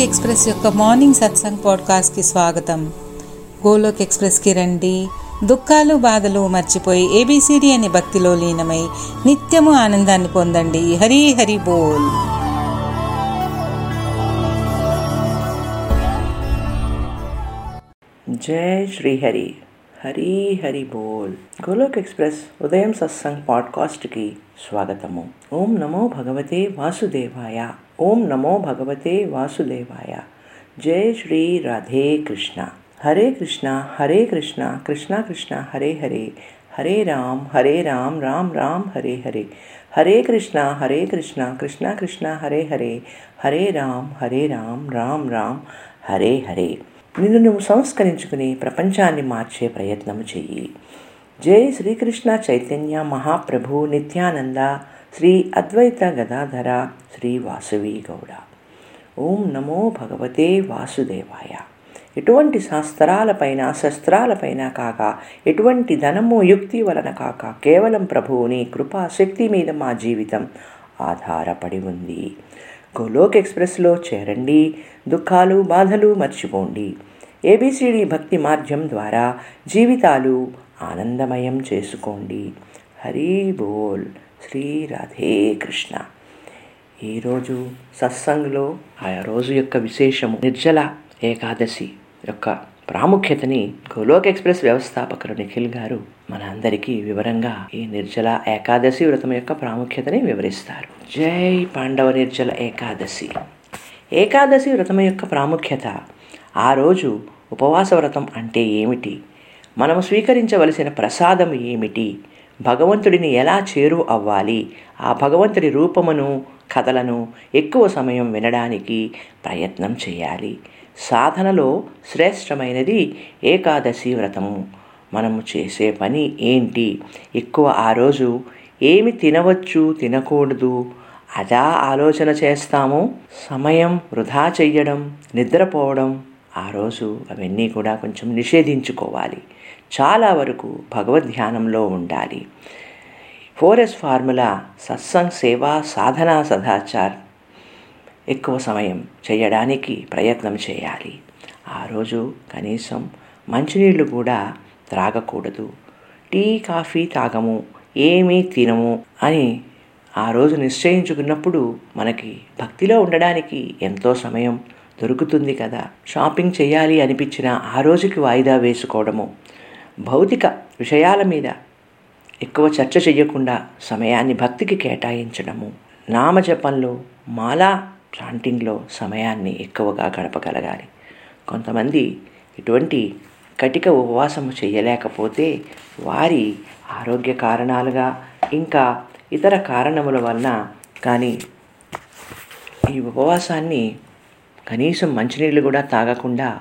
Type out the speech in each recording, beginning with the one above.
Golok express యొక్క morning satsang పాడ్కాస్ట్కి స్వాగతం. గోలోక్ ఎక్స్ప్రెస్కి రండి. దుఃఖాలు బాధలు మర్చిపోయి ఏబిసిడి అనే భక్తిలో లీనమై నిత్యము ఆనందాన్ని పొందండి. హరి హరి బోల్. జై శ్రీహరి హరి హరి బోల్. గోలోక్ ఎక్స్ప్రెస్ ఉదయం సత్సంగ్ పాడ్కాస్ట్కి స్వాగతము. ఓం నమో భగవతే వాసుదేవాయ. ఓం నమో భగవతే వాసుదేవాయ. జయ శ్రీ రాధే కృష్ణ. హరే కృష్ణ హరే కృష్ణ కృష్ణ కృష్ణ హరే హరే. హరే రామ్ హరే రామ్ రామ్ రామ్ హరే హరే. హరే కృష్ణ హరే కృష్ణ కృష్ణ కృష్ణ హరే హరే. హరే రామ్ హరే రామ్ రామ్ రామ్ హరే హరే. నిన్ను నువ్వు సంస్కరించుకుని ప్రపంచాన్ని మార్చే ప్రయత్నం చెయ్యి. జై శ్రీకృష్ణ చైతన్య మహాప్రభు నిత్యానంద. శ్రీ అద్వైత గదాధర శ్రీ వాసవి గౌడ. ఓం నమో భగవతే వాసుదేవాయ. ఎటువంటి శాస్త్రాలపైన శస్త్రాలపైన కాక ఎటువంటి ధనము యుక్తి వలన కాక కేవలం ప్రభువుని కృపా శక్తి మీద మా జీవితం ఆధారపడి ఉంది. గోలోక్ ఎక్స్ప్రెస్లో చేరండి. దుఃఖాలు బాధలు మర్చిపోండి. ఏబిసిడి భక్తి మార్గం ద్వారా జీవితాలు ఆనందమయం చేసుకోండి. హరి బోల్. శ్రీ రాధే కృష్ణ. ఈరోజు సత్సంగ్లో ఆ రోజు యొక్క విశేషము నిర్జల ఏకాదశి యొక్క ప్రాముఖ్యతని గోలోక్ ఎక్స్ప్రెస్ వ్యవస్థాపకులు నిఖిల్ గారు మన అందరికీ వివరంగా ఈ నిర్జల ఏకాదశి వ్రతం యొక్క ప్రాముఖ్యతని వివరిస్తారు. జై పాండవ నిర్జల ఏకాదశి. ఏకాదశి వ్రతం యొక్క ప్రాముఖ్యత ఆ రోజు ఉపవాస వ్రతం అంటే ఏమిటి? మనము స్వీకరించవలసిన ప్రసాదం ఏమిటి? భగవంతుడిని ఎలా చేరు అవ్వాలి? ఆ భగవంతుడి రూపమును కథలను ఎక్కువ సమయం వినడానికి ప్రయత్నం చేయాలి. సాధనలో శ్రేష్టమైనది ఏకాదశి వ్రతము. మనము చేసే పని ఏంటి? ఎక్కువ ఆ రోజు ఏమి తినవచ్చు తినకూడదు? అదా ఆలోచన చేస్తాము? సమయం వృధా చెయ్యడం నిద్రపోవడం ఆ రోజు అవన్నీ కూడా కొంచెం నిషేధించుకోవాలి. చాలా వరకు భగవద్ ధ్యానంలో ఉండాలి. ఫోరెస్ ఫార్ములా సత్సంగ్ సేవా సాధనా సదాచార్ ఎక్కువ సమయం చేయడానికి ప్రయత్నం చేయాలి. ఆ రోజు కనీసం మంచినీళ్ళు కూడా త్రాగకూడదు. టీ కాఫీ తాగము ఏమీ తినము అని ఆ రోజు నిశ్చయించుకున్నప్పుడు మనకి భక్తిలో ఉండడానికి ఎంతో సమయం దొరుకుతుంది కదా. షాపింగ్ చేయాలి అనిపించిన ఆ రోజుకి వాయిదా వేసుకోవడము. భౌతిక విషయాల మీద ఎక్కువ చర్చ చేయకుండా సమయాన్ని భక్తికి కేటాయించడము. నామజపంలో మాలా చాంటింగ్లో సమయాన్ని ఎక్కువగా గడపగలగాలి. కొంతమంది ఇటువంటి కటిక ఉపవాసము చేయలేకపోతే వారి ఆరోగ్య కారణాలుగా ఇంకా ఇతర కారణముల వలన కానీ ఈ ఉపవాసాన్ని కనీసం మంచినీళ్ళు కూడా తాగకుండా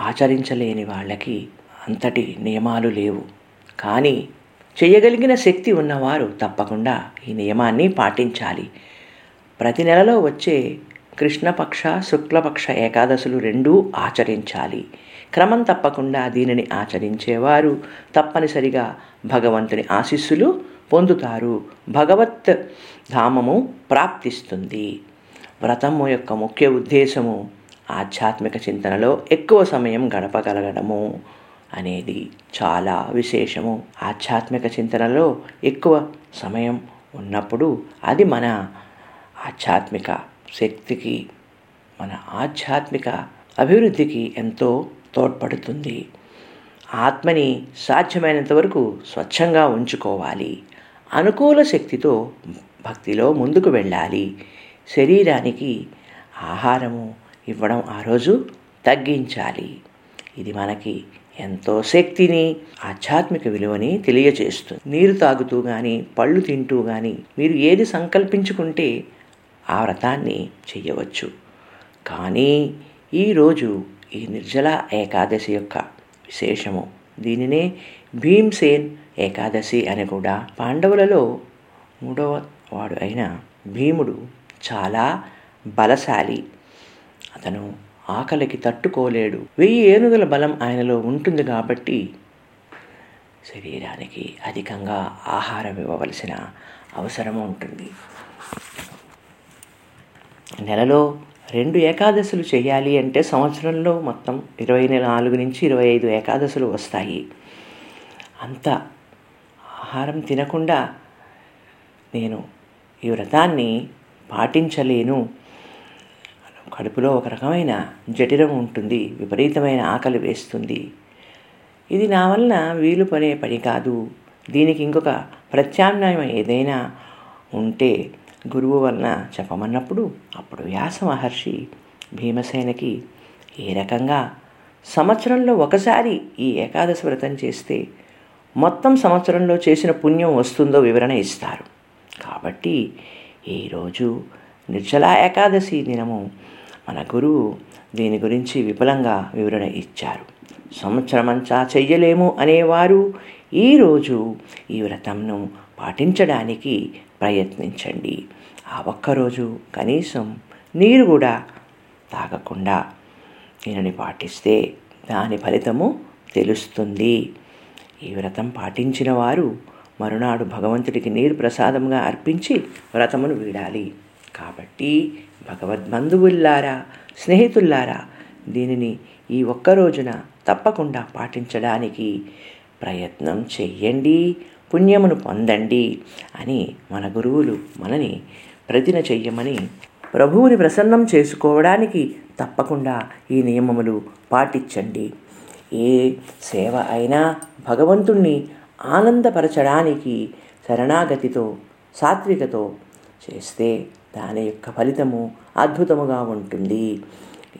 ఆచరించలేని వాళ్ళకి అంతటి నియమాలు లేవు. కానీ చేయగలిగిన శక్తి ఉన్నవారు తప్పకుండా ఈ నియమాన్ని పాటించాలి. ప్రతి నెలలో వచ్చే కృష్ణపక్ష శుక్లపక్ష ఏకాదశులు రెండూ ఆచరించాలి. క్రమం తప్పకుండా దీనిని ఆచరించేవారు తప్పనిసరిగా భగవంతుని ఆశీస్సులు పొందుతారు. భగవత్ ధామము ప్రాప్తిస్తుంది. వ్రతము యొక్క ముఖ్య ఉద్దేశము ఆధ్యాత్మిక చింతనలో ఎక్కువ సమయం గడపగలగడము అనేది చాలా విశేషము. ఆధ్యాత్మిక చింతనలో ఎక్కువ సమయం ఉన్నప్పుడు అది మన ఆధ్యాత్మిక శక్తికి మన ఆధ్యాత్మిక అభివృద్ధికి ఎంతో తోడ్పడుతుంది. ఆత్మని సాధ్యమైనంత వరకు స్వచ్ఛంగా ఉంచుకోవాలి. అనుకూల శక్తితో భక్తిలో ముందుకు వెళ్ళాలి. శరీరానికి ఆహారము ఇవ్వడం ఆ రోజు తగ్గించాలి. ఇది మనకి ఎంతో శక్తిని ఆధ్యాత్మిక విలువని తెలియచేస్తుంది నీరు తాగుతూ కానీ పళ్ళు తింటూ కానీ మీరు ఏది సంకల్పించుకుంటే ఆ వ్రతాన్ని చెయ్యవచ్చు. కానీ ఈరోజు ఈ నిర్జల ఏకాదశి యొక్క విశేషము దీనినే భీమ్సేన్ ఏకాదశి అని కూడా పాండవులలో మూడవ వాడు అయిన భీముడు చాలా బలశాలి. అతను ఆకలికి తట్టుకోలేడు. వెయ్యి ఏనుగుల బలం ఆయనలో ఉంటుంది కాబట్టి శరీరానికి అధికంగా ఆహారం ఇవ్వవలసిన అవసరం ఉంటుంది. నెలలో రెండు ఏకాదశులు చేయాలి అంటే సంవత్సరంలో మొత్తం ఇరవై నాలుగు నుంచి ఇరవై ఐదు ఏకాదశులు వస్తాయి. అంత ఆహారం తినకుండా నేను ఈ వ్రతాన్ని పాటించలేను. కడుపులో ఒక రకమైన జఠిరం ఉంటుంది విపరీతమైన ఆకలి వేస్తుంది. ఇది నా వలన వీలు పడే పని కాదు. దీనికి ఇంకొక ప్రత్యామ్నాయం ఏదైనా ఉంటే గురువు వలన చెప్పమన్నప్పుడు అప్పుడు వ్యాస మహర్షి భీమసేనకి ఏ రకంగా సంవత్సరంలో ఒకసారి ఈ ఏకాదశి వ్రతం చేస్తే మొత్తం సంవత్సరంలో చేసిన పుణ్యం వస్తుందో వివరణ ఇస్తారు. కాబట్టి ఈరోజు నిర్జల ఏకాదశి దినము మన గురువు దీని గురించి విపులంగా వివరణ ఇచ్చారు. సంవత్సరమంతా చెయ్యలేము అనేవారు ఈరోజు ఈ వ్రతంను పాటించడానికి ప్రయత్నించండి. ఆ ఒక్కరోజు కనీసం నీరు కూడా తాగకుండా దీనిని పాటిస్తే దాని ఫలితము తెలుస్తుంది. ఈ వ్రతం పాటించిన వారు మరునాడు భగవంతుడికి నీరు ప్రసాదంగా అర్పించి వ్రతమును వీడాలి. కాబట్టి భగవద్బంధువుల్లారా స్నేహితుల్లారా దీనిని ఈ ఒక్క రోజున తప్పకుండా పాటించడానికి ప్రయత్నం చెయ్యండి పుణ్యమును పొందండి అని మన గురువులు మనని ప్రతిన చెయ్యమని ప్రభువుని ప్రసన్నం చేసుకోవడానికి తప్పకుండా ఈ నియమములు పాటించండి. ఏ సేవ అయినా భగవంతుణ్ణి ఆనందపరచడానికి శరణాగతితో సాత్వికతో చేస్తే దాని యొక్క ఫలితము అద్భుతముగా ఉంటుంది.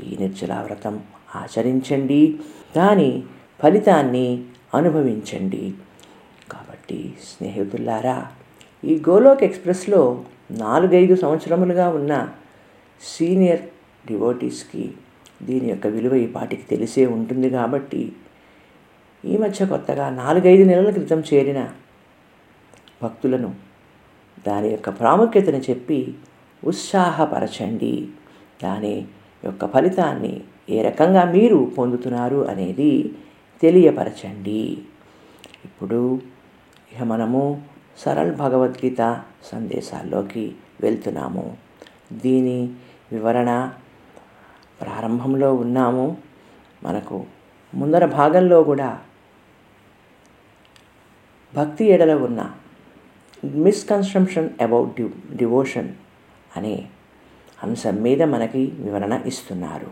ఈ నిర్జల వ్రతం ఆచరించండి. దాని ఫలితాన్ని అనుభవించండి. కాబట్టి స్నేహితులారా ఈ గోలోక్ ఎక్స్ప్రెస్లో నాలుగైదు సంవత్సరములుగా ఉన్న సీనియర్ డివోటీస్కి దీని యొక్క విలువ ఈ పాటికి తెలిసే ఉంటుంది కాబట్టి ఈ మధ్య కొత్తగా నాలుగైదు నెలల క్రితం చేరిన భక్తులను దాని యొక్క ప్రాముఖ్యతను చెప్పి ఉత్సాహపరచండి. దాని యొక్క ఫలితాన్ని ఏ రకంగా మీరు పొందుతున్నారు అనేది తెలియపరచండి. ఇప్పుడు ఇక మనము సరళ్ భగవద్గీత సందేశాల్లోకి వెళ్తున్నాము. దీని వివరణ ప్రారంభంలో ఉన్నాము. మనకు ముందర భాగంలో కూడా భక్తి ఎడల ఉన్న మిస్కన్సెప్షన్ అబౌట్ డి డివోషన్ అనే అంశం మీద మనకి వివరణ ఇస్తున్నారు.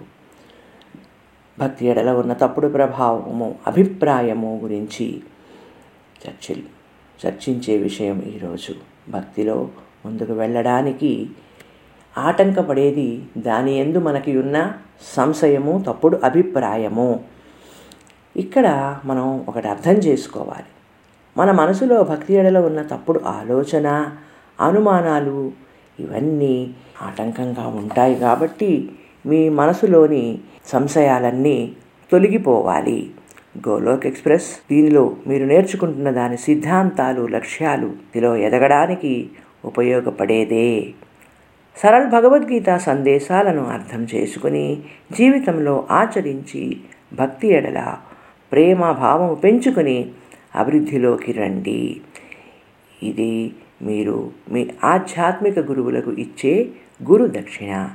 భక్తి ఎడల ఉన్న తప్పుడు ప్రభావము అభిప్రాయము గురించి చర్చి చర్చించే విషయం ఈరోజు. భక్తిలో ముందుకు వెళ్ళడానికి ఆటంకపడేది దాని ఎందు మనకి ఉన్న సంశయము తప్పుడు అభిప్రాయము. ఇక్కడ మనం ఒకటి అర్థం చేసుకోవాలి. మన మనసులో భక్తి ఎడలో ఉన్న తప్పుడు ఆలోచన అనుమానాలు ఇవన్నీ ఆటంకంగా ఉంటాయి కాబట్టి మీ మనసులోని సంశయాలన్నీ తొలగిపోవాలి. గోలోక్ ఎక్స్ప్రెస్ దీనిలో మీరు నేర్చుకుంటున్న దాని సిద్ధాంతాలు లక్ష్యాలు ఇదిలో ఎదగడానికి ఉపయోగపడేదే. సరళ భగవద్గీత సందేశాలను అర్థం చేసుకుని జీవితంలో ఆచరించి భక్తి ఎడల ప్రేమ భావము పెంచుకుని అభివృద్ధిలోకి రండి. ఇది మీరు మీ ఆధ్యాత్మిక గురువులకు ఇచ్చే గురు దక్షిణ.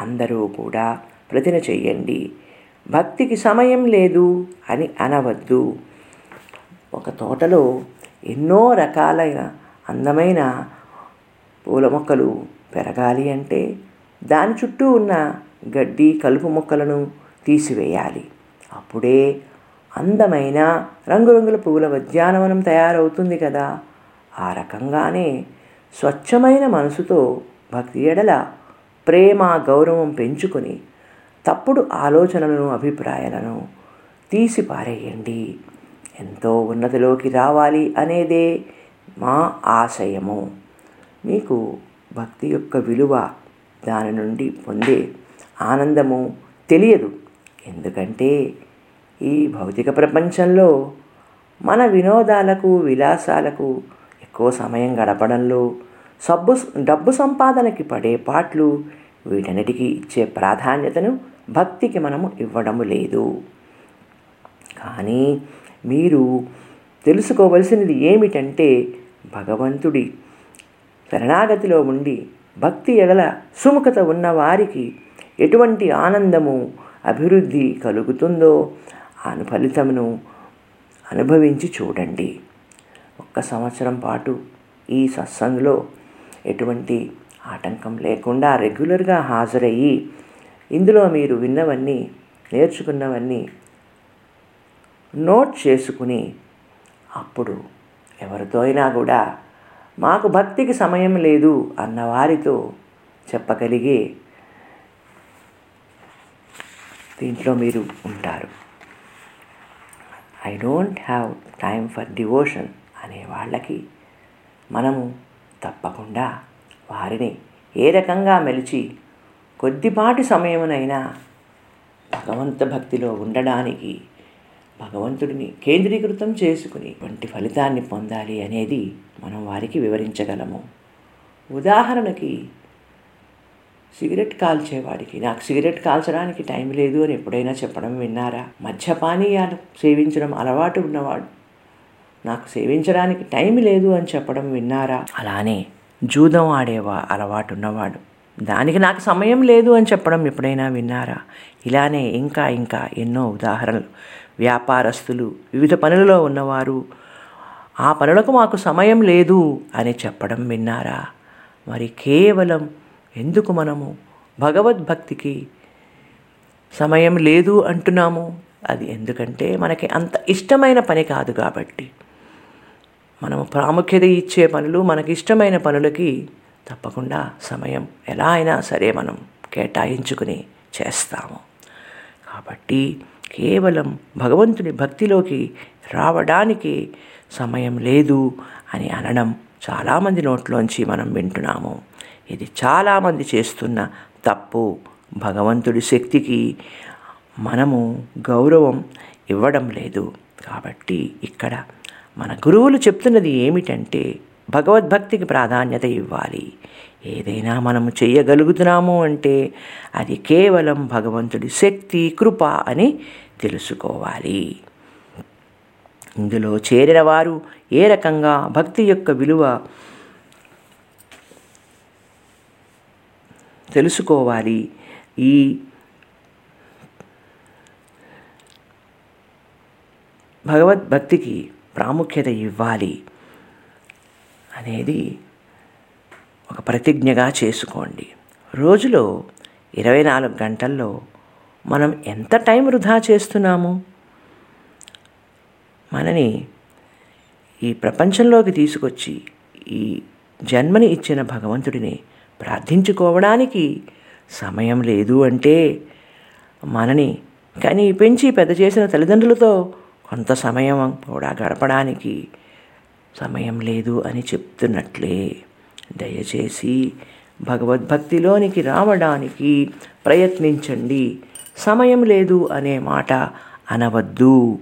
అందరూ కూడా ప్రతిన చెయ్యండి భక్తికి సమయం లేదు అని అనవద్దు. ఒక తోటలో ఎన్నో రకాలైన అందమైన పూల మొక్కలు పెరగాలి అంటే దాని చుట్టూ ఉన్న గడ్డి కలుపు మొక్కలను తీసివేయాలి. అప్పుడే అందమైన రంగురంగుల పువ్వుల ఉద్యానవనం తయారవుతుంది కదా. ఆ రకంగానే స్వచ్ఛమైన మనసుతో భక్తి ఎడల ప్రేమ గౌరవం పెంచుకొని తప్పుడు ఆలోచనలను అభిప్రాయాలను తీసి పారేయండి ఎంతో ఉన్నతిలోకి రావాలి అనేదే మా ఆశయము. మీకు భక్తి యొక్క విలువ దాని నుండి పొందే ఆనందము తెలియదు. ఎందుకంటే ఈ భౌతిక ప్రపంచంలో మన వినోదాలకు విలాసాలకు ఎక్కువ సమయం గడపడంలో సబ్బు డబ్బు సంపాదనకి పడే పాట్లు వీటన్నిటికీ ఇచ్చే ప్రాధాన్యతను భక్తికి మనము ఇవ్వడం లేదు. కానీ మీరు తెలుసుకోవలసినది ఏమిటంటే భగవంతుడి శరణాగతిలో ఉండి భక్తి ఎడల సుముఖత ఉన్న వారికి ఎటువంటి ఆనందము అభివృద్ధి కలుగుతుందో అనుఫలితమును ఫలితమును అనుభవించి చూడండి. ఒక్క సంవత్సరం పాటు ఈ సత్సంగ్లో ఎటువంటి ఆటంకం లేకుండా రెగ్యులర్గా హాజరయ్యి ఇందులో మీరు విన్నవన్నీ నేర్చుకున్నవన్నీ నోట్ చేసుకుని అప్పుడు ఎవరితో అయినా కూడా మాకు భక్తికి సమయం లేదు అన్న వారితో చెప్పగలిగే దీంట్లో మీరు ఉంటారు. I don't have time for devotion అనే వాళ్ళకి మనము తప్పకుండా వారిని ఏ రకంగా మెలిచి కొద్దిపాటి సమయమునైనా భగవంత భక్తిలో ఉండడానికి భగవంతుడిని కేంద్రీకృతం చేసుకుని వంటి ఫలితాన్ని పొందాలి అనేది మనం వారికి వివరించగలము. ఉదాహరణకి సిగరెట్ కాల్చేవాడికి. నాకు సిగరెట్ కాల్చడానికి టైం లేదు అని ఎప్పుడైనా చెప్పడం విన్నారా? మద్యపానీయాలు సేవించడం అలవాటు ఉన్నవాడు. నాకు సేవించడానికి టైం లేదు అని చెప్పడం విన్నారా? అలానే జూదం ఆడేవా అలవాటు ఉన్నవాడు. దానికి నాకు సమయం లేదు అని చెప్పడం ఎప్పుడైనా విన్నారా? ఇలానే ఇంకా ఇంకా ఎన్నో ఉదాహరణలు. వ్యాపారస్తులు వివిధ పనులలో ఉన్నవారు ఆ పనులకు మాకు సమయం లేదు అని చెప్పడం విన్నారా? మరి కేవలం ఎందుకు మనము భగవద్భక్తికి సమయం లేదు అంటున్నాము? అది ఎందుకంటే మనకి అంత ఇష్టమైన పని కాదు కాబట్టి. మనము ప్రాముఖ్యత ఇచ్చే పనులు మనకి ఇష్టమైన పనులకి తప్పకుండా సమయం ఎలా అయినా సరే మనం కేటాయించుకుని చేస్తాము. కాబట్టి కేవలం భగవంతుని భక్తిలోకి రావడానికి సమయం లేదు అని అనడం చాలామంది నోట్లోంచి మనం వింటున్నాము. ఇది చాలామంది చేస్తున్న తప్పు. భగవంతుడి శక్తికి మనము గౌరవం ఇవ్వడం లేదు. కాబట్టి ఇక్కడ మన గురువులు చెప్తున్నది ఏమిటంటే భగవద్భక్తికి ప్రాధాన్యత ఇవ్వాలి. ఏదైనా మనము చేయగలుగుతున్నాము అంటే అది కేవలం భగవంతుడి శక్తి కృప అని తెలుసుకోవాలి. ఇందులో చేరిన వారు ఏ రకంగా భక్తి యొక్క విలువ తెలుసుకోవాలి. ఈ భగవద్భక్తికి ప్రాముఖ్యత ఇవ్వాలి అనేది ఒక ప్రతిజ్ఞగా చేసుకోండి. రోజులో ఇరవై నాలుగు గంటల్లో మనం ఎంత టైం వృధా చేస్తున్నాము? మనని ఈ ప్రపంచంలోకి తీసుకొచ్చి ఈ జన్మని ఇచ్చిన భగవంతుడిని ప్రార్థించుకోవడానికి సమయం లేదు అంటే మనని కానీ పెంచి పెద్ద చేసిన తల్లిదండ్రులతో కొంత సమయం కూడా గడపడానికి సమయం లేదు అని చెప్తున్నట్లే. దయచేసి భగవద్భక్తిలోనికి రావడానికి ప్రయత్నించండి. సమయం లేదు అనే మాట అనవద్దు.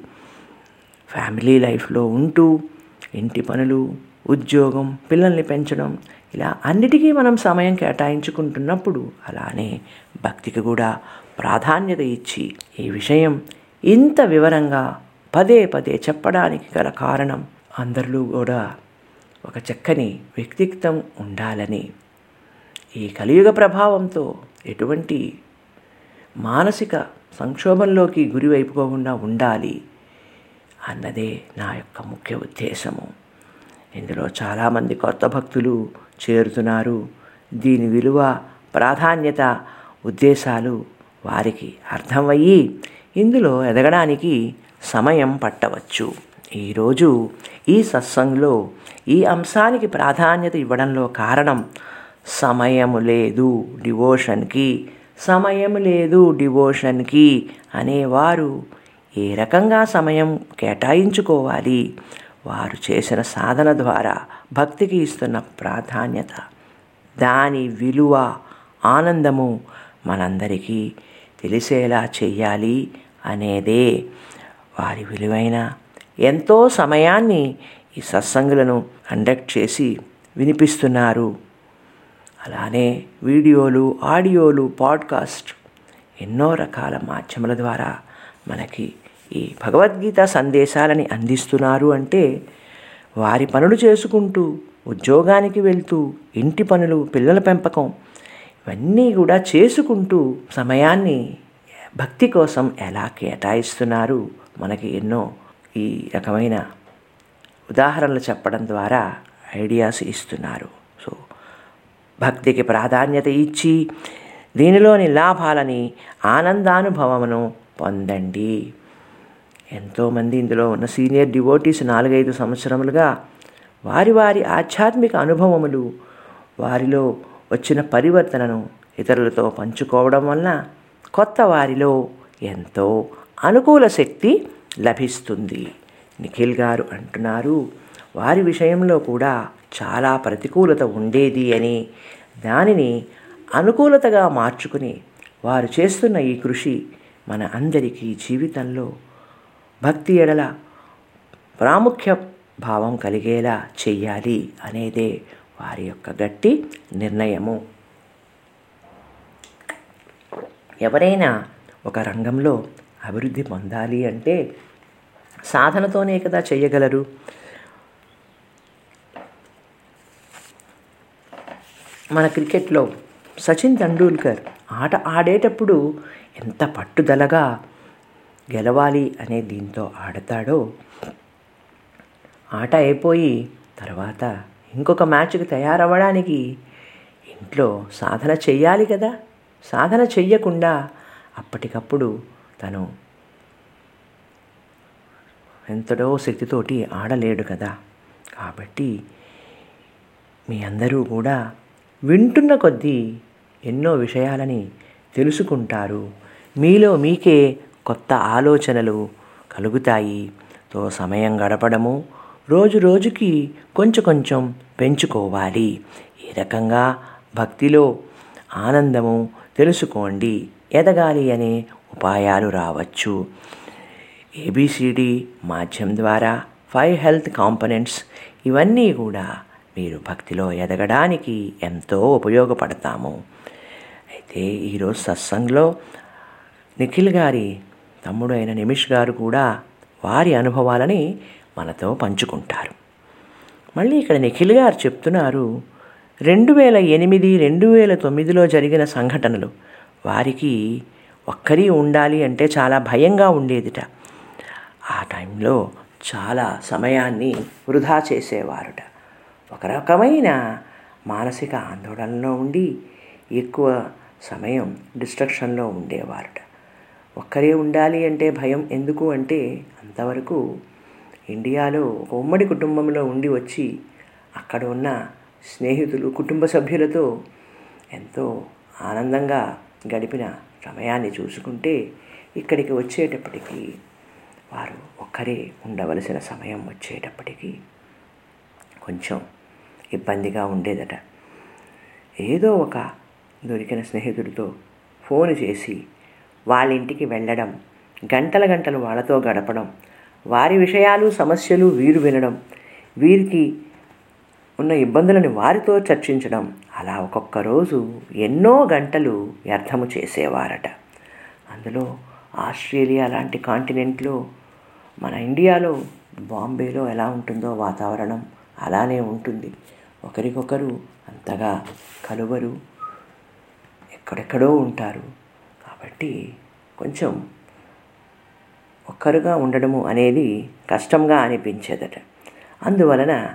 ఫ్యామిలీ లైఫ్లో ఉంటూ ఇంటి పనులు ఉద్యోగం పిల్లల్ని పెంచడం ఇలా అన్నిటికీ మనం సమయం కేటాయించుకుంటున్నప్పుడు అలానే భక్తికి కూడా ప్రాధాన్యత ఇచ్చి ఈ విషయం ఇంత వివరంగా పదే పదే చెప్పడానికి గల కారణం అందరిలో కూడా ఒక చక్కని వ్యక్తిత్వం ఉండాలని. ఈ కలియుగ ప్రభావంతో ఎటువంటి మానసిక సంక్షోభంలోకి గురివైపుకోకుండా ఉండాలి అన్నదే నా యొక్క ముఖ్య ఉద్దేశము. ఇందులో చాలామంది కొత్త భక్తులు చేరుతున్నారు. దీని విలువ ప్రాధాన్యత ఉద్దేశాలు వారికి అర్థమయ్యి ఇందులో ఎదగడానికి సమయం పట్టవచ్చు. ఈరోజు ఈ సత్సంగ్లో ఈ అంశానికి ప్రాధాన్యత ఇవ్వడంలో కారణం సమయము లేదు డివోషన్కి సమయం లేదు డివోషన్కి అనేవారు ఏ రకంగా సమయం కేటాయించుకోవాలి? వారు చేసిన సాధన ద్వారా భక్తికి ఇస్తున్న ప్రాధాన్యత దాని విలువ ఆనందము మనందరికీ తెలిసేలా చేయాలి అనేదే వారి విలువైన ఎంతో సమయాన్ని ఈ సత్సంగులను కండక్ట్ చేసి వినిపిస్తున్నారు. అలానే వీడియోలు ఆడియోలు పాడ్కాస్ట్ ఎన్నో రకాల మాధ్యమాల ద్వారా మనకి ఈ భగవద్గీత సందేశాలని అందిస్తున్నారు అంటే వారి పనులు చేసుకుంటూ ఉద్యోగానికి వెళ్తూ ఇంటి పనులు పిల్లల పెంపకం ఇవన్నీ కూడా చేసుకుంటూ సమయాన్ని భక్తి కోసం ఎలా కేటాయిస్తున్నారు? మనకి ఎన్నో ఈ రకమైన ఉదాహరణలు చెప్పడం ద్వారా ఐడియాస్ ఇస్తున్నారు. సో భక్తికి ప్రాధాన్యత ఇచ్చి దీనిలోని లాభాలని ఆనందానుభవమును పొందండి. ఎంతోమంది ఇందులో ఉన్న సీనియర్ డివోటీస్ నాలుగైదు సంవత్సరములుగా వారి వారి ఆధ్యాత్మిక అనుభవములు వారిలో వచ్చిన పరివర్తనను ఇతరులతో పంచుకోవడం వలన కొత్త వారిలో ఎంతో అనుకూల శక్తి లభిస్తుంది. నిఖిల్ గారు అంటున్నారు వారి విషయంలో కూడా చాలా ప్రతికూలత ఉండేది అని దానిని అనుకూలతగా మార్చుకుని వారు చేస్తున్న ఈ కృషి మన అందరికీ జీవితంలో భక్తి ఎడల ప్రాముఖ్య భావం కలిగేలా చెయ్యాలి అనేదే వారి యొక్క గట్టి నిర్ణయము. ఎవరైనా ఒక రంగంలో అభివృద్ధి పొందాలి అంటే సాధనతోనే కదా చెయ్యగలరు. మన క్రికెట్లో సచిన్ తెండూల్కర్ ఆట ఆడేటప్పుడు ఎంత పట్టుదలగా గెలవాలి అనే దీంతో ఆడతాడో ఆట అయిపోయి తర్వాత ఇంకొక మ్యాచ్కి తయారవ్వడానికి ఇంట్లో సాధన చెయ్యాలి కదా. సాధన చెయ్యకుండా అప్పటికప్పుడు తను ఎంతడో శక్తితోటి ఆడలేడు కదా. కాబట్టి మీ అందరూ కూడా వింటున్న కొద్దీ ఎన్నో విషయాలని తెలుసుకుంటారు. మీలో మీకే కొత్త ఆలోచనలు కలుగుతాయి. తో సమయం గడపడము రోజు రోజుకి కొంచెం కొంచెం పెంచుకోవాలి. ఈ రకంగా భక్తిలో ఆనందము తెలుసుకోండి. ఎదగాలి అనే ఉపాయాలు రావచ్చు. ఏబిసిడి మాధ్యం ద్వారా ఫైవ్ హెల్త్ కాంపనెంట్స్ ఇవన్నీ కూడా మీరు భక్తిలో ఎదగడానికి ఎంతో ఉపయోగపడతాము. అయితే ఈరోజు సత్సంగ్లో నిఖిల్ గారి తమ్ముడు అయిన నిమిష్ గారు కూడా వారి అనుభవాలని మనతో పంచుకుంటారు. మళ్ళీ ఇక్కడ నిఖిల్ గారు చెప్తున్నారు రెండు వేల ఎనిమిది రెండు వేల తొమ్మిదిలో జరిగిన సంఘటనలు వారికి ఒక్కరి ఉండాలి అంటే చాలా భయంగా ఉండేదిట. ఆ టైంలో చాలా సమయాన్ని వృధా చేసేవారుట. ఒక రకమైన మానసిక ఆందోళనలో ఉండి ఎక్కువ సమయం డిస్ట్రక్షన్లో ఉండేవారుట. ఒక్కరే ఉండాలి అంటే భయం ఎందుకు అంటే అంతవరకు ఇండియాలో ఒక ఉమ్మడి కుటుంబంలో ఉండి వచ్చి అక్కడ ఉన్న స్నేహితులు కుటుంబ సభ్యులతో ఎంతో ఆనందంగా గడిపిన సమయాన్ని చూసుకుంటే ఇక్కడికి వచ్చేటప్పటికి వారు ఒక్కరే ఉండవలసిన సమయం వచ్చేటప్పటికి కొంచెం ఇబ్బందిగా ఉండేదట. ఏదో ఒక దొరికిన స్నేహితుడితో ఫోన్ చేసి వాళ్ళ ఇంటికి వెళ్ళడం గంటల గంటలు వాళ్ళతో గడపడం వారి విషయాలు సమస్యలు వీరు వినడం వీరికి ఉన్న ఇబ్బందులను వారితో చర్చించడం అలా ఒక్కొక్క రోజు ఎన్నో గంటలు వ్యర్థము చేసేవారట. అందులో ఆస్ట్రేలియా లాంటి కాంటినెంట్లో మన ఇండియాలో బాంబేలో ఎలా ఉంటుందో వాతావరణం అలానే ఉంటుంది. ఒకరికొకరు అంతగా కలువరు ఎక్కడెక్కడో ఉంటారు. కాబట్టి కొంచెం ఒక్కరుగా ఉండడము అనేది కష్టంగా అనిపించేదట. అందువలన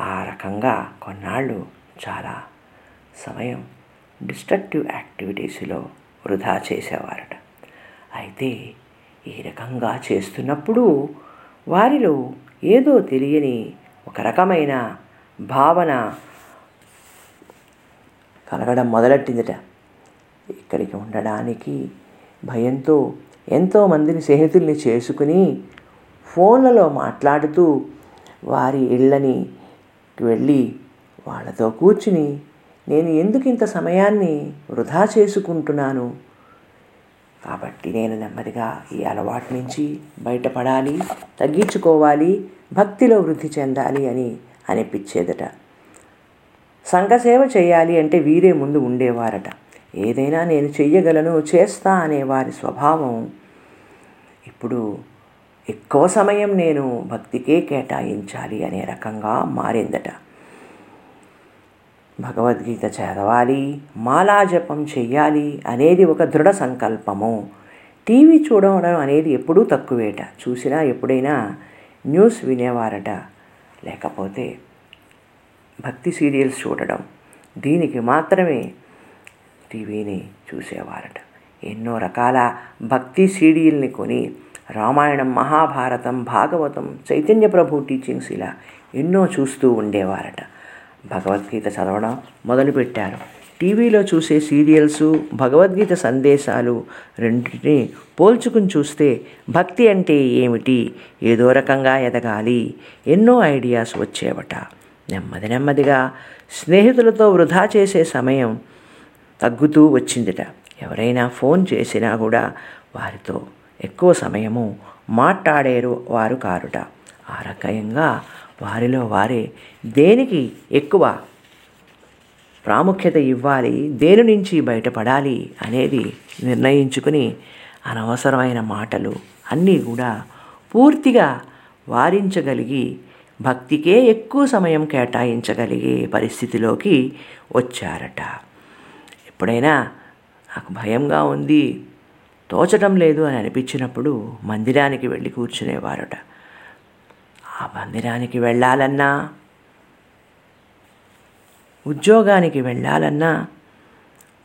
ఆ రకంగా కొన్నాళ్ళు చాలా సమయం డిస్ట్రక్టివ్ యాక్టివిటీస్లో వృధా చేసేవారట. అయితే ఈ రకంగా చేస్తున్నప్పుడు వారిలో ఏదో తెలియని ఒక రకమైన భావన కలగడం మొదలెట్టిందిట. ఇక్కడికి ఉండడానికి భయంతో ఎంతోమందిని స్నేహితుల్ని చేసుకుని ఫోన్లలో మాట్లాడుతూ వారి ఇళ్ళని వెళ్ళి వాళ్ళతో కూర్చుని నేను ఎందుకు ఇంత సమయాన్ని వృధా చేసుకుంటున్నాను? కాబట్టి నేను నెమ్మదిగా ఈ అలవాటు నుంచి బయటపడాలి తగ్గించుకోవాలి భక్తిలో వృద్ధి చెందాలి అని అనిపించేదట. సంఘసేవ చేయాలి అంటే వీరే ముందు ఉండేవారట. ఏదైనా నేను చెయ్యగలను చేస్తా అనే వారి స్వభావం. ఇప్పుడు ఎక్కువ సమయం నేను భక్తికే కేటాయించాలి అనే రకంగా మారిందట. భగవద్గీత చదవాలి మాలా జపం చెయ్యాలి అనేది ఒక దృఢ సంకల్పము. టీవీ చూడడం అనేది ఎప్పుడూ తక్కువేట. చూసినా ఎప్పుడైనా న్యూస్ వినేవారట. లేకపోతే భక్తి సీరియల్స్ చూడడం. దీనికి మాత్రమే టీవీని చూసేవారట. ఎన్నో రకాల భక్తి సీడీల్ని కొని రామాయణం మహాభారతం భాగవతం చైతన్య ప్రభు టీచింగ్స్ ఇలా ఎన్నో చూస్తూ ఉండేవారట. భగవద్గీత చదవడం మొదలుపెట్టారు. టీవీలో చూసే సీరియల్స్ భగవద్గీత సందేశాలు రెండింటిని పోల్చుకుని చూస్తే భక్తి అంటే ఏమిటి? ఏదో రకంగా ఎదగాలి. ఎన్నో ఐడియాస్ వచ్చేవట. నెమ్మది నెమ్మదిగా స్నేహితులతో వృధా చేసే సమయం తగ్గుతూ వచ్చిందిట. ఎవరైనా ఫోన్ చేసినా కూడా వారితో ఎక్కువ సమయము మాట్లాడేరు వారు కారుట. ఆ రకంగా వారిలో వారే దేనికి ఎక్కువ ప్రాముఖ్యత ఇవ్వాలి దేని నుంచి బయటపడాలి అనేది నిర్ణయించుకుని అనవసరమైన మాటలు అన్నీ కూడా పూర్తిగా వారించగలిగి భక్తికే ఎక్కువ సమయం కేటాయించగలిగే పరిస్థితిలోకి వచ్చారట. ఎప్పుడైనా నాకు భయంగా ఉంది తోచటం లేదు అని అనిపించినప్పుడు మందిరానికి వెళ్ళి కూర్చునేవారట. ఆ మందిరానికి వెళ్ళాలన్నా ఉద్యోగానికి వెళ్ళాలన్నా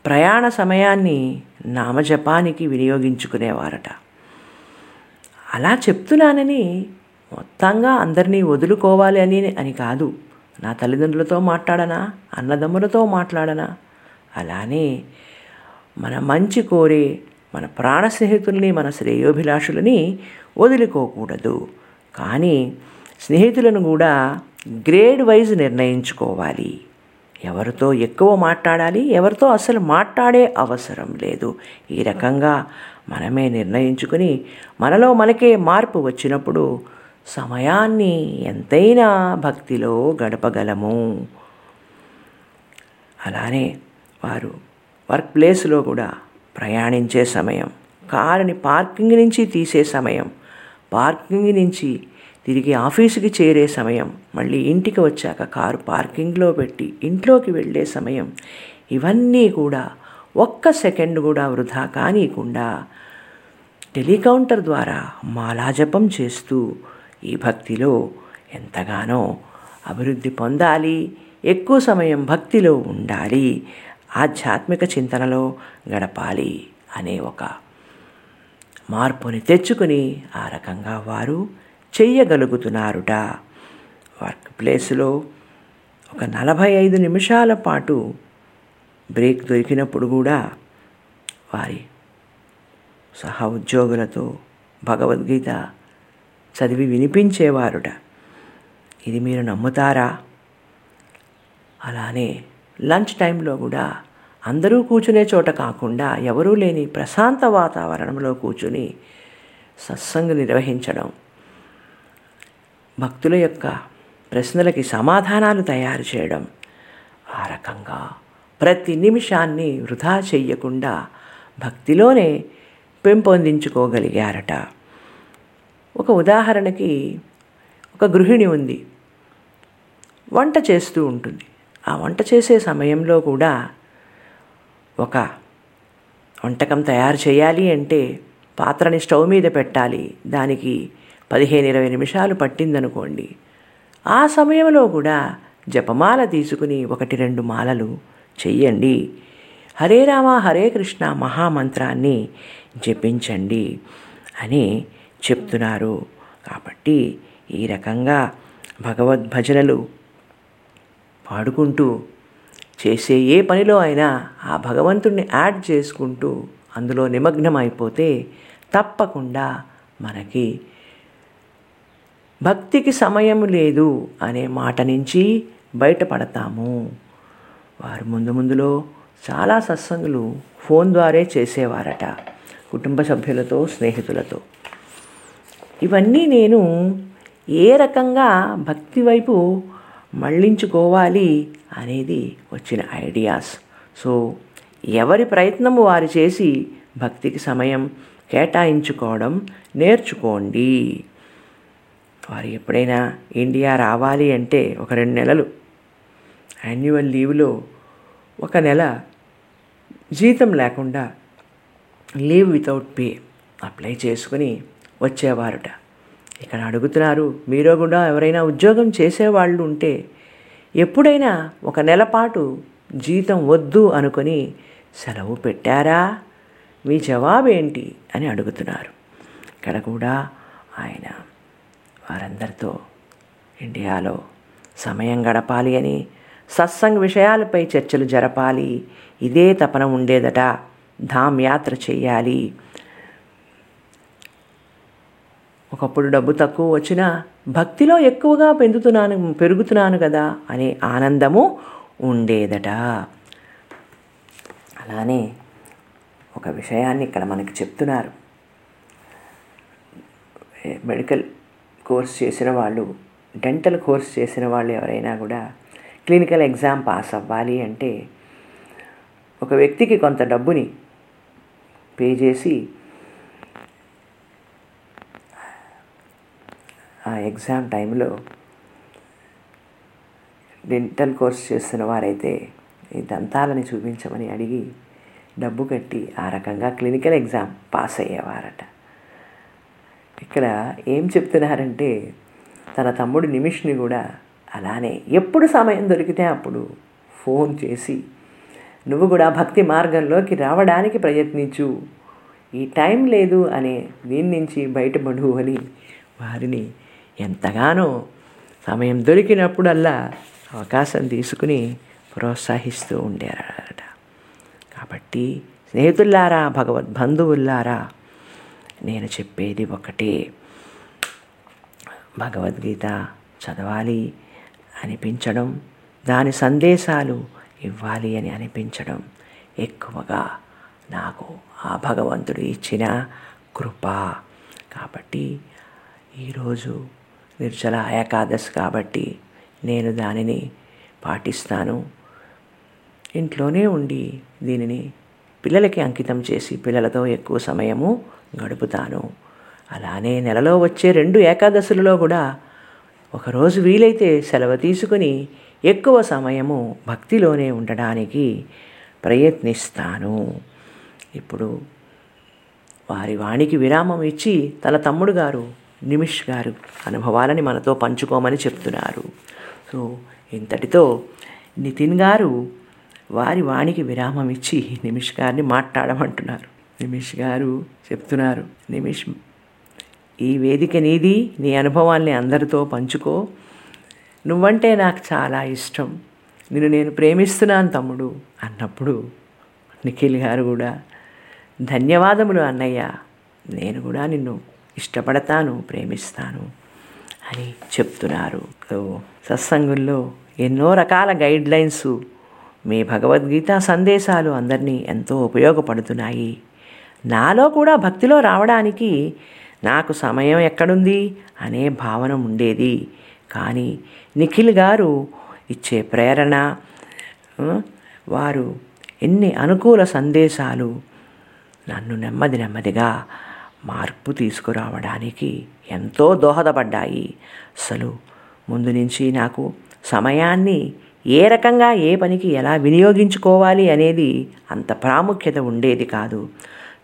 ప్రయాణ సమయాన్ని నామజపానికి వినియోగించుకునేవారట. అలా చెప్తున్నానని మొత్తంగా అందరినీ వదులుకోవాలి అని అని కాదు. నా తల్లిదండ్రులతో మాట్లాడనా అన్నదమ్ములతో మాట్లాడనా అలానే మన మంచి కోరే మన ప్రాణ స్నేహితుల్ని మన శ్రేయోభిలాషులని వదులుకోకూడదు. కానీ స్నేహితులను కూడా గ్రేడ్ వైజ్ నిర్ణయించుకోవాలి. ఎవరితో ఎక్కువ మాట్లాడాలి ఎవరితో అసలు మాట్లాడే అవసరం లేదు. ఈ రకంగా మనమే నిర్ణయించుకుని మనలో మనకే మార్పు వచ్చినప్పుడు సమయాన్ని ఎంతైనా భక్తిలో గడపగలము. అలానే వారు వర్క్ ప్లేస్లో కూడా ప్రయాణించే సమయం కారుని పార్కింగ్ నుంచి తీసే సమయం పార్కింగ్ నుంచి తిరిగి ఆఫీసుకి చేరే సమయం మళ్ళీ ఇంటికి వచ్చాక కారు పార్కింగ్లో పెట్టి ఇంట్లోకి వెళ్ళే సమయం ఇవన్నీ కూడా ఒక్క సెకండ్ కూడా వృధా కానీయకుండా టెలికౌంటర్ ద్వారా మాలాజపం చేస్తూ ఈ భక్తిలో ఎంతగానో అభివృద్ధి పొందాలి ఎక్కువ సమయం భక్తిలో ఉండాలి ఆధ్యాత్మిక చింతనలో గడపాలి అనే ఒక మార్పుని తెచ్చుకుని ఆ రకంగా వారు చెయ్యగలుగుతున్నారుట. వర్క్ ప్లేస్లో ఒక నలభై ఐదు నిమిషాల పాటు బ్రేక్ దొరికినప్పుడు కూడా వారి సహ ఉద్యోగులతో భగవద్గీత చదివి వినిపించేవారుట. ఇది మీరు నమ్ముతారా? అలానే లంచ్ టైంలో కూడా అందరూ కూర్చునే చోట కాకుండా ఎవరూ లేని ప్రశాంత వాతావరణంలో కూర్చుని సత్సంగ నిర్వహించడం. భక్తుల యొక్క ప్రశ్నలకి సమాధానాలు తయారు చేయడం. ఆ రకంగా ప్రతి నిమిషాన్ని వృధా చెయ్యకుండా భక్తిలోనే పెంపొందించుకోగలిగారట. ఒక ఉదాహరణకి ఒక గృహిణి ఉంది. వంట చేస్తూ ఉంటుంది. ఆ వంట చేసే సమయంలో కూడా ఒక వంటకం తయారు చేయాలి అంటే పాత్రని స్టవ్ మీద పెట్టాలి. దానికి పదిహేను ఇరవై నిమిషాలు పట్టిందనుకోండి. ఆ సమయంలో కూడా జపమాల తీసుకుని ఒకటి రెండు మాలలు చెయ్యండి. హరే రామ హరే కృష్ణ మహామంత్రాన్ని జపించండి అని చెప్తున్నారు. కాబట్టి ఈ రకంగా భగవద్భజనలు పాడుకుంటూ చేసే ఏ పనిలో అయినా ఆ భగవంతుణ్ణి యాడ్ చేసుకుంటూ అందులో నిమగ్నం అయిపోతే తప్పకుండా మనకి భక్తికి సమయం లేదు అనే మాట నుంచి బయటపడతాము. వారు ముందు ముందులో చాలా సత్సంగులు ఫోన్ ద్వారే చేసేవారట కుటుంబ సభ్యులతో స్నేహితులతో. ఇవన్నీ నేను ఏ రకంగా భక్తి వైపు మళ్ళించుకోవాలి అనేది వచ్చిన ఐడియాస్. సో ఎవరి ప్రయత్నము వారు చేసి భక్తికి సమయం కేటాయించుకోవడం నేర్చుకోండి. వారు ఎప్పుడైనా ఇండియా రావాలి అంటే ఒక రెండు నెలలు యాన్యువల్ లీవ్లో ఒక నెల జీతం లేకుండా లీవ్ వితౌట్ పే అప్లై చేసుకుని వచ్చేవారుట. ఇక్కడ అడుగుతున్నారు మీరు కూడా ఎవరైనా ఉద్యోగం చేసేవాళ్ళు ఉంటే ఎప్పుడైనా ఒక నెల పాటు జీతం వద్దు అనుకొని సెలవు పెట్టారా? మీ జవాబు ఏంటి అని అడుగుతున్నారు. ఇక్కడ కూడా ఆయన వారందరితో ఇండియాలో సమయం గడపాలి అని సత్సంగ్ విషయాలపై చర్చలు జరపాలి ఇదే తపన ఉండేదట ధామ్ యాత్ర చెయ్యాలి ఒకప్పుడు డబ్బు తక్కువ వచ్చినా భక్తిలో ఎక్కువగా పెందుతున్నాను పెరుగుతున్నాను కదా అనే ఆనందము ఉండేదట. అలానే ఒక విషయాన్ని ఇక్కడ మనకి చెప్తున్నారు. మెడికల్ కోర్స్ చేసిన వాళ్ళు డెంటల్ కోర్స్ చేసిన వాళ్ళు ఎవరైనా కూడా క్లినికల్ ఎగ్జామ్ పాస్ అవ్వాలి అంటే ఒక వ్యక్తికి కొంత డబ్బుని పే చేసి ఆ ఎగ్జామ్ టైంలో డెంటల్ కోర్స్ చేస్తున్న వారైతే ఈ దంతాలని చూపించమని అడిగి డబ్బు కట్టి ఆ రకంగా క్లినికల్ ఎగ్జామ్ పాస్ అయ్యేవారట. ఇక్కడ ఏం చెప్తున్నారంటే తన తమ్ముడు నిమిష్ని కూడా అలానే ఎప్పుడు సమయం దొరికితే అప్పుడు ఫోన్ చేసి నువ్వు కూడా భక్తి మార్గంలోకి రావడానికి ప్రయత్నించు. ఈ టైం లేదు అనే దీని నుంచి బయటపడు అని వారిని ఎంతగానో సమయం దొరికినప్పుడల్లా అవకాశం తీసుకుని ప్రోత్సహిస్తూ ఉండేవారట. కాబట్టి స్నేహితుల్లారా భగవద్ బంధువుల్లారా నేను చెప్పేది ఒకటే. భగవద్గీత చదవాలి అనిపించడం దాని సందేశాలు ఇవ్వాలి అని అనిపించడం ఎక్కువగా నాకు ఆ భగవంతుడు ఇచ్చిన కృప. కాబట్టి ఈరోజు నిర్జల ఏకాదశి కాబట్టి నేను దానిని పాటిస్తాను. ఇంట్లోనే ఉండి దీనిని పిల్లలకి అంకితం చేసి పిల్లలతో ఎక్కువ సమయము గడుపుతాను. అలానే నెలలో వచ్చే రెండు ఏకాదశులలో కూడా ఒకరోజు వీలైతే సెలవు తీసుకుని ఎక్కువ సమయము భక్తిలోనే ఉండడానికి ప్రయత్నిస్తాను. ఇప్పుడు వారి వాణికి విరామం ఇచ్చి తన తమ్ముడు గారు నిమిష్ గారు అనుభవాలని మనతో పంచుకోమని చెప్తున్నారు. సో ఇంతటితో నితిన్ గారు వారి వాణికి విరామం ఇచ్చి నిమిష్ గారిని మాట్లాడమంటున్నారు. నిమిష్ గారు చెప్తున్నారు నిమిష్ ఈ వేదిక నీది నీ అనుభవాల్ని అందరితో పంచుకో. నువ్వంటే నాకు చాలా ఇష్టం. నిన్ను నేను ప్రేమిస్తున్నాను తమ్ముడు అన్నప్పుడు నిఖిల్ గారు కూడా ధన్యవాదములు అన్నయ్య. నేను కూడా నిన్ను ఇష్టపడతాను ప్రేమిస్తాను అని చెప్తున్నారు. సత్సంగుల్లో ఎన్నో రకాల గైడ్ లైన్స్ మీ భగవద్గీత సందేశాలు అందరినీ ఎంతో ఉపయోగపడుతున్నాయి. నాలో కూడా భక్తిలో రావడానికి నాకు సమయం ఎక్కడుంది అనే భావన ఉండేది. కానీ నిఖిల్ గారు ఇచ్చే ప్రేరణ వారు ఎన్ని అనుకూల సందేశాలు నన్ను నెమ్మది నెమ్మదిగా మార్పు తీసుకురావడానికి ఎంతో దోహదపడ్డాయి. అసలు ముందు నుంచి నాకు సమయాన్ని ఏ రకంగా ఏ పనికి ఎలా వినియోగించుకోవాలి అనేది అంత ప్రాముఖ్యత ఉండేది కాదు.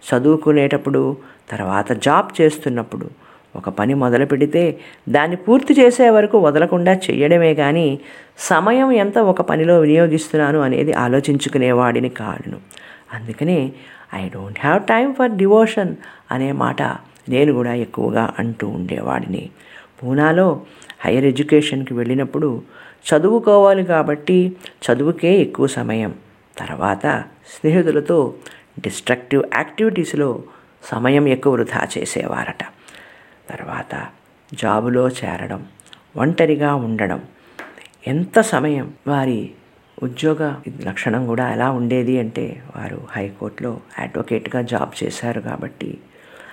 చదువుకునేటప్పుడు తర్వాత జాబ్ చేస్తున్నప్పుడు ఒక పని మొదలు పెడితే దాన్ని పూర్తి చేసే వరకు వదలకుండా చేయడమే కానీ సమయం ఎంత ఒక పనిలో వినియోగిస్తున్నాను అనేది ఆలోచించుకునేవాడిని కాడును అందుకనే I don't have time for devotion అనే మాట నేను కూడా ఎక్కువగా అంటూ ఉండేవాడిని. పూనాలో హైయర్ ఎడ్యుకేషన్కి వెళ్ళినప్పుడు చదువుకోవాలి కాబట్టి చదువుకే ఎక్కువ సమయం. తర్వాత స్నేహితులతో డిస్ట్రక్టివ్ యాక్టివిటీస్లో సమయం ఎక్కువ వృధా చేసేవారట. తర్వాత జాబులో చేరడం ఒంటరిగా ఉండడం ఎంత సమయం వారి ఉద్యోగ లక్షణం కూడా ఎలా ఉండేది అంటే వారు హైకోర్టులో అడ్వకేట్గా జాబ్ చేశారు కాబట్టి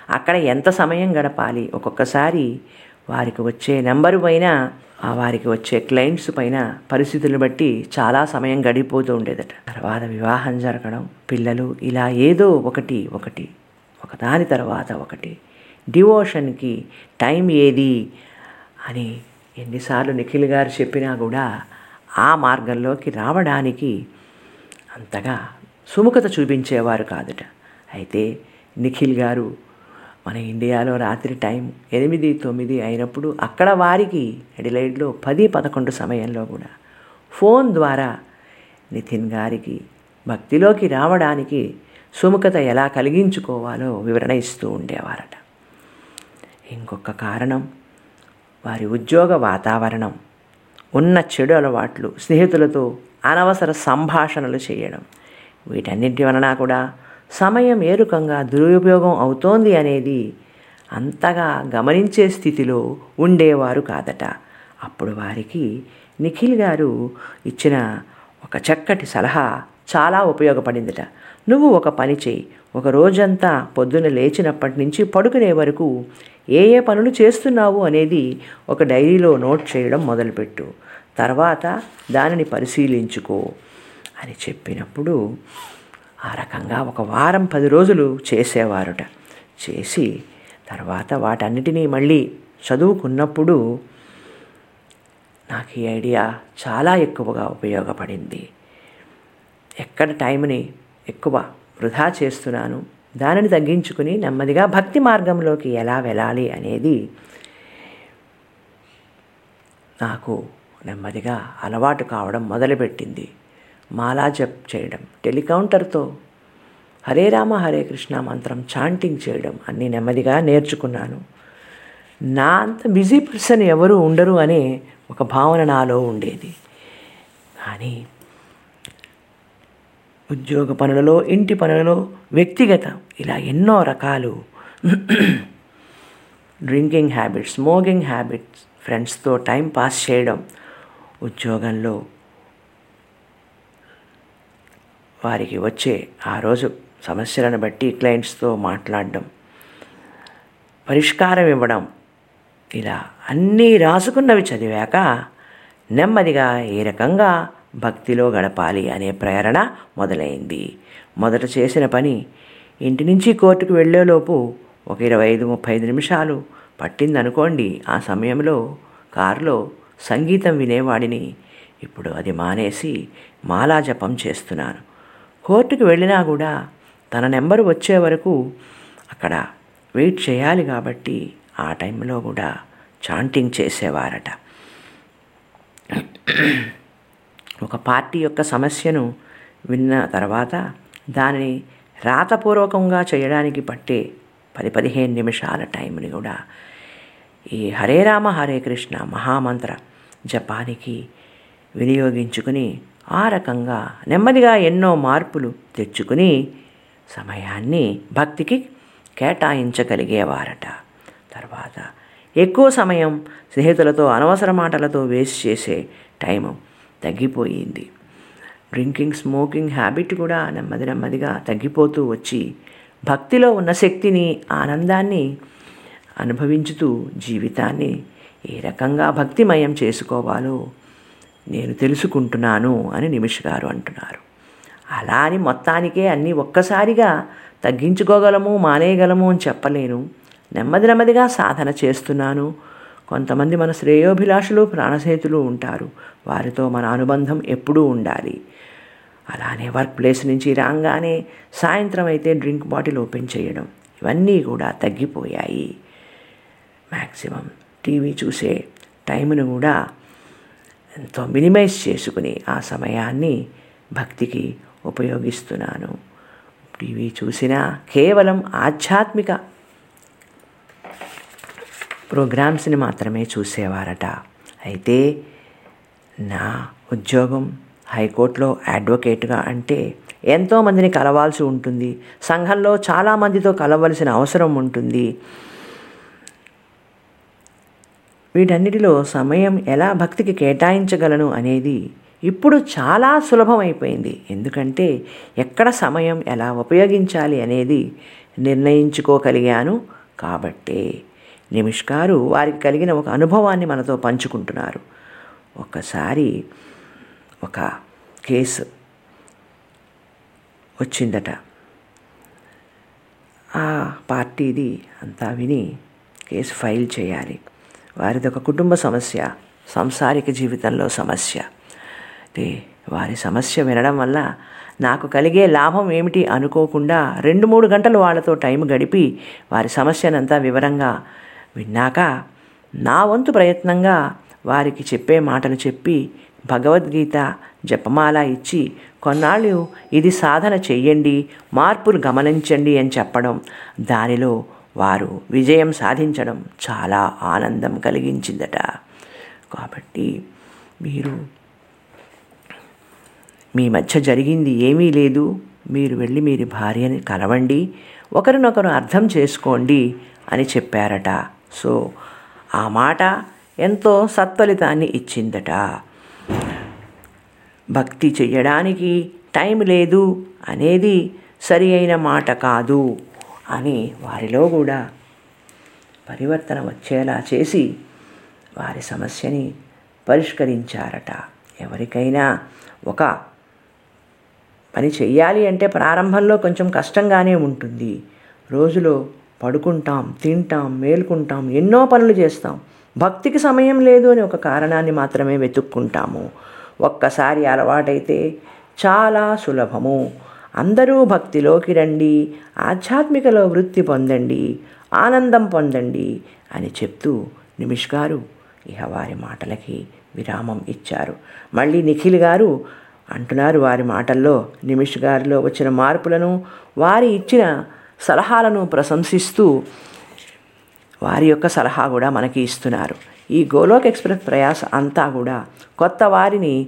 అక్కడ ఎంత సమయం గడపాలి? ఒక్కొక్కసారి వారికి వచ్చే నెంబరు పైన ఆ వారికి వచ్చే క్లయింట్స్ పైన పరిస్థితులు బట్టి చాలా సమయం గడిపోతూ ఉండేదట. తర్వాత వివాహం జరగడం పిల్లలు ఇలా ఏదో ఒకటి ఒకటి ఒకదాని తర్వాత ఒకటి డివోషన్కి టైం ఏది? అని ఎన్నిసార్లు నిఖిల్ గారు చెప్పినా కూడా ఆ మార్గంలోకి రావడానికి అంతగా సుముఖత చూపించేవారు కాదుట. అయితే నిఖిల్ గారు మన ఇండియాలో రాత్రి టైం ఎనిమిది తొమ్మిది అయినప్పుడు అక్కడ వారికి ఎడిలైడ్లో పది పదకొండు సమయంలో కూడా ఫోన్ ద్వారా నితిన్ గారికి భక్తిలోకి రావడానికి సుముఖత ఎలా కలిగించుకోవాలో వివరణ ఇస్తూ ఉండేవారట. ఇంకొక కారణం వారి ఉద్యోగ వాతావరణం. ఉన్న చెడు అలవాట్లు స్నేహితులతో అనవసర సంభాషణలు చేయడం. వీటన్నింటి వలన కూడా సమయం ఏరుకంగా దురుపయోగం అవుతోంది అనేది అంతగా గమనించే స్థితిలో ఉండేవారు కాదట. అప్పుడు వారికి నిఖిల్ గారు ఇచ్చిన ఒక చక్కటి సలహా చాలా ఉపయోగపడిందిట. నువ్వు ఒక పని చేయి. ఒక రోజంతా పొద్దున లేచినప్పటి నుంచి పడుకునే వరకు ఏ ఏ పనులు చేస్తున్నావు అనేది ఒక డైరీలో నోట్ చేయడం మొదలుపెట్టు. తర్వాత దానిని పరిశీలించుకో అని చెప్పినప్పుడు ఆ రకంగా ఒక వారం పది రోజులు చేసేవారుట. చేసి తర్వాత వాటన్నిటినీ మళ్ళీ చదువుకున్నప్పుడు నాకు ఈ ఐడియా చాలా ఎక్కువగా ఉపయోగపడింది. ఎక్కడ టైంని ఎక్కువ వృధా చేస్తున్నాను. దానిని తగ్గించుకుని నెమ్మదిగా భక్తి మార్గంలోకి ఎలా వెళ్ళాలి అనేది నాకు నెమ్మదిగా అలవాటు కావడం మొదలుపెట్టింది. మాలా జప్ చేయడం టెలికౌంటర్తో హరే రామ హరే కృష్ణ మంత్రం చాంటింగ్ చేయడం అన్నీ నెమ్మదిగా నేర్చుకున్నాను. నా అంత బిజీ పర్సన్ ఎవరు ఉండరు అనే ఒక భావన నాలో ఉండేది. కానీ ఉద్యోగ పనులలో ఇంటి పనులలో వ్యక్తిగత ఇలా ఎన్నో రకాలు డ్రింకింగ్ హ్యాబిట్స్ స్మోకింగ్ హ్యాబిట్స్ ఫ్రెండ్స్తో టైం పాస్ చేయడం ఉద్యోగంలో వారికి వచ్చే ఆ రోజు సమస్యలను బట్టి క్లయింట్స్తో మాట్లాడడం పరిష్కారం ఇవ్వడం ఇలా అన్నీ రాసుకున్నవి చదివాక నెమ్మదిగా ఏ రకంగా భక్తిలో గడపాలి అనే ప్రేరణ మొదలైంది. మొదట చేసిన పని ఇంటి నుంచి కోర్టుకు వెళ్ళేలోపు ఒక ఇరవై ఐదు ముప్పై ఐదు నిమిషాలు పట్టిందనుకోండి. ఆ సమయంలో కారులో సంగీతం వినేవాడిని ఇప్పుడు అది మానేసి మాలా జపం చేస్తున్నాను. కోర్టుకు వెళ్ళినా కూడా తన నెంబరు వచ్చే వరకు అక్కడ వెయిట్ చేయాలి కాబట్టి ఆ టైంలో కూడా చాంటింగ్ చేసేవారట. ఒక పార్టీ యొక్క సమస్యను విన్న తర్వాత దానిని రాతపూర్వకంగా చేయడానికి పట్టే పది పదిహేను నిమిషాల టైంని కూడా ఈ హరే రామ హరే కృష్ణ మహామంత్ర జపానికి వినియోగించుకుని ఆ రకంగా నెమ్మదిగా ఎన్నో మార్పులు తెచ్చుకుని సమయాన్ని భక్తికి కేటాయించగలిగేవారట. తర్వాత ఎక్కువ సమయం స్నేహితులతో అనవసర మాటలతో వేస్ట్ చేసే టైము తగ్గిపోయింది. డ్రింకింగ్ స్మోకింగ్ హ్యాబిట్ కూడా నెమ్మది నెమ్మదిగా తగ్గిపోతూ వచ్చి భక్తిలో ఉన్న శక్తిని ఆనందాన్ని అనుభవించుతూ జీవితాన్ని ఏ రకంగా భక్తిమయం చేసుకోవాలో నేను తెలుసుకుంటున్నాను అని నిమిష్ గారు అంటున్నారు. అలా అని మొత్తానికే అన్నీ ఒక్కసారిగా తగ్గించుకోగలము మానేయగలము అని చెప్పలేను. నెమ్మది నెమ్మదిగా సాధన చేస్తున్నాను. కొంతమంది మన శ్రేయోభిలాషులు ప్రాణసేతులు ఉంటారు. వారితో మన అనుబంధం ఎప్పుడూ ఉండాలి. అలానే వర్క్ ప్లేస్ నుంచి రాగానే సాయంత్రం అయితే డ్రింక్ బాటిల్ ఓపెన్ చేయడం. ఇవన్నీ కూడా తగ్గిపోయాయి. మ్యాక్సిమం టీవీ చూసే టైంను కూడా ఎంతో మినిమైజ్ చేసుకుని ఆ సమయాన్ని భక్తికి ఉపయోగిస్తున్నాను. టీవీ చూసినా కేవలం ఆధ్యాత్మిక ప్రోగ్రామ్స్ని మాత్రమే చూసేవారట. అయితే నా ఉద్యోగం హైకోర్టులో అడ్వకేట్గా అంటే ఎంతోమందిని కలవాల్సి ఉంటుంది. సంఘంలో చాలామందితో కలవలసిన అవసరం ఉంటుంది. వీటన్నిటిలో సమయం ఎలా భక్తికి కేటాయించగలను అనేది ఇప్పుడు చాలా సులభమైపోయింది. ఎందుకంటే ఎక్కడ సమయం ఎలా ఉపయోగించాలి అనేది నిర్ణయించుకోగలిగాను కాబట్టే. నిమిష్ గారు వారికి కలిగిన ఒక అనుభవాన్ని మనతో పంచుకుంటున్నారు. ఒకసారి ఒక కేసు వచ్చిందట. ఆ పార్టీది అంతా విని కేసు ఫైల్ చేయాలి. వారిది ఒక కుటుంబ సమస్య సంసారిక జీవితంలో సమస్య. వారి సమస్య వినడం వల్ల నాకు కలిగే లాభం ఏమిటి అనుకోకుండా రెండు మూడు గంటలు వాళ్ళతో టైం గడిపి వారి సమస్యనంతా వివరంగా విన్నాక నా వంతు ప్రయత్నంగా వారికి చెప్పే మాటలు చెప్పి భగవద్గీత జపమాల ఇచ్చి కొన్నాళ్ళు ఇది సాధన చెయ్యండి మార్పులు గమనించండి అని చెప్పడం. దానిలో వారు విజయం సాధించడం చాలా ఆనందం కలిగించిందట. కాబట్టి మీరు మీ మధ్య జరిగింది ఏమీ లేదు. మీరు వెళ్ళి మీరు భార్యని కలవండి. ఒకరినొకరు అర్థం చేసుకోండి అని చెప్పారట. సో ఆ మాట ఎంతో సత్ఫలితాన్ని ఇచ్చిందట. భక్తి చెయ్యడానికి టైం లేదు అనేది సరి అయిన మాట కాదు అని వారిలో కూడా పరివర్తన వచ్చేలా చేసి వారి సమస్యని పరిష్కరించారట. ఎవరికైనా ఒక పని చెయ్యాలి అంటే ప్రారంభంలో కొంచెం కష్టంగానే ఉంటుంది. రోజులో పడుకుంటాం తింటాం మేలుకుంటాం ఎన్నో పనులు చేస్తాం. భక్తికి సమయం లేదు అని ఒక కారణాన్ని మాత్రమే వెతుక్కుంటాము. ఒక్కసారి అలవాటైతే చాలా సులభము. అందరూ భక్తిలోకి రండి ఆధ్యాత్మికలో వృత్తి పొందండి ఆనందం పొందండి అని చెప్తూ నిమిష్ గారు ఇహ వారి మాటలకి విరామం ఇచ్చారు. మళ్ళీ నిఖిల్ గారు అంటున్నారు వారి మాటల్లో నిమిష్ గారిలో వచ్చిన మార్పులను వారి ఇచ్చిన సలహాలను ప్రశంసిస్తూ వారి యొక్క సలహా కూడా మనకి ఇస్తున్నారు. ఈ గోలోక్ ఎక్స్ప్రెస్ ప్రయాస అంతా కూడా కొత్త వారిని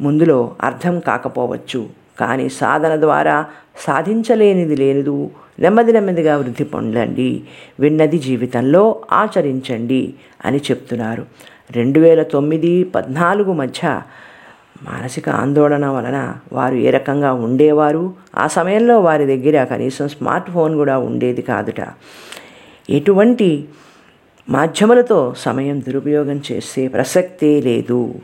ముందులో అర్థం కాకపోవచ్చు. కానీ సాధన ద్వారా సాధించలేనిది లేనిదు నెమ్మది నెమ్మదిగా వృద్ధి పొందండి. విన్నది జీవితంలో ఆచరించండి అని చెప్తున్నారు. రెండు వేల తొమ్మిది పద్నాలుగు మధ్య మానసిక ఆందోళన వలన వారు ఏ రకంగా ఉండేవారు? ఆ సమయంలో వారి దగ్గర కనీసం స్మార్ట్ ఫోన్ కూడా ఉండేది కాదుట. ఎటువంటి మాధ్యములతో సమయం దురుపయోగం చేసే ప్రసక్తే లేదు.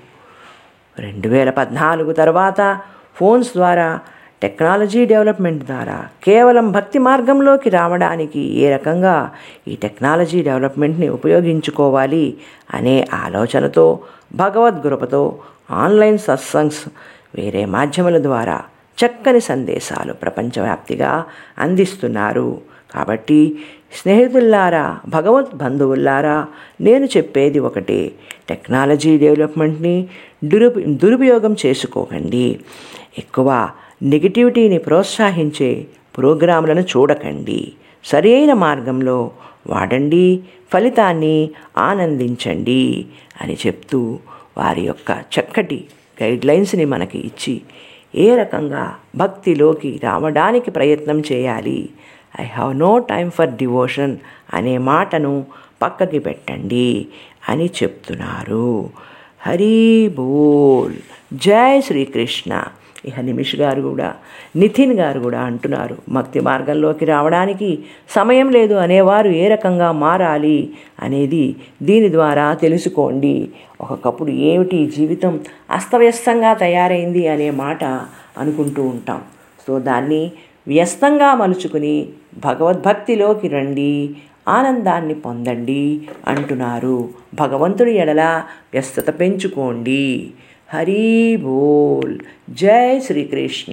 రెండు వేల పద్నాలుగు తర్వాత ఫోన్స్ ద్వారా టెక్నాలజీ డెవలప్మెంట్ ద్వారా కేవలం భక్తి మార్గంలోకి రావడానికి ఏ రకంగా ఈ టెక్నాలజీ డెవలప్మెంట్ని ఉపయోగించుకోవాలి అనే ఆలోచనతో భగవద్గృపతో ఆన్లైన్ సత్సంగ్స్ వేరే మాధ్యమాల ద్వారా చక్కని సందేశాలు ప్రపంచవ్యాప్తిగా అందిస్తున్నారు. కాబట్టి స్నేహితుల్లారా భగవత్ బంధువుల్లారా నేను చెప్పేది ఒకటే. టెక్నాలజీ డెవలప్మెంట్ని దురుప దురుపయోగం చేసుకోకండి. ఎక్కువ నెగిటివిటీని ప్రోత్సహించే ప్రోగ్రాంలను చూడకండి. సరైన మార్గంలో వాడండి ఫలితాన్ని ఆనందించండి అని చెప్తూ వారి యొక్క చక్కటి గైడ్లైన్స్ని మనకి ఇచ్చి ఏ రకంగా భక్తిలోకి రావడానికి ప్రయత్నం చేయాలి I have no time for devotion అనే మాటను పక్కకి పెట్టండి అని చెప్తున్నారు. హరి బోల్. జై శ్రీకృష్ణ. ఇక నిమిష్ గారు కూడా నితిన్ గారు కూడా అంటున్నారు. భక్తి మార్గంలోకి రావడానికి సమయం లేదు అనేవారు ఏ రకంగా మారాలి అనేది దీని ద్వారా తెలుసుకోండి. ఒకప్పుడు ఏమిటి జీవితం అస్తవ్యస్తంగా తయారైంది అనే మాట అనుకుంటూ ఉంటాం. సో దాన్ని వ్యస్తంగా మలుచుకుని భగవద్భక్తిలోకి రండి ఆనందాన్ని పొందండి అంటున్నారు. భగవంతుడి ఎడల వ్యస్తత పెంచుకోండి. హరి బోల్ జై శ్రీకృష్ణ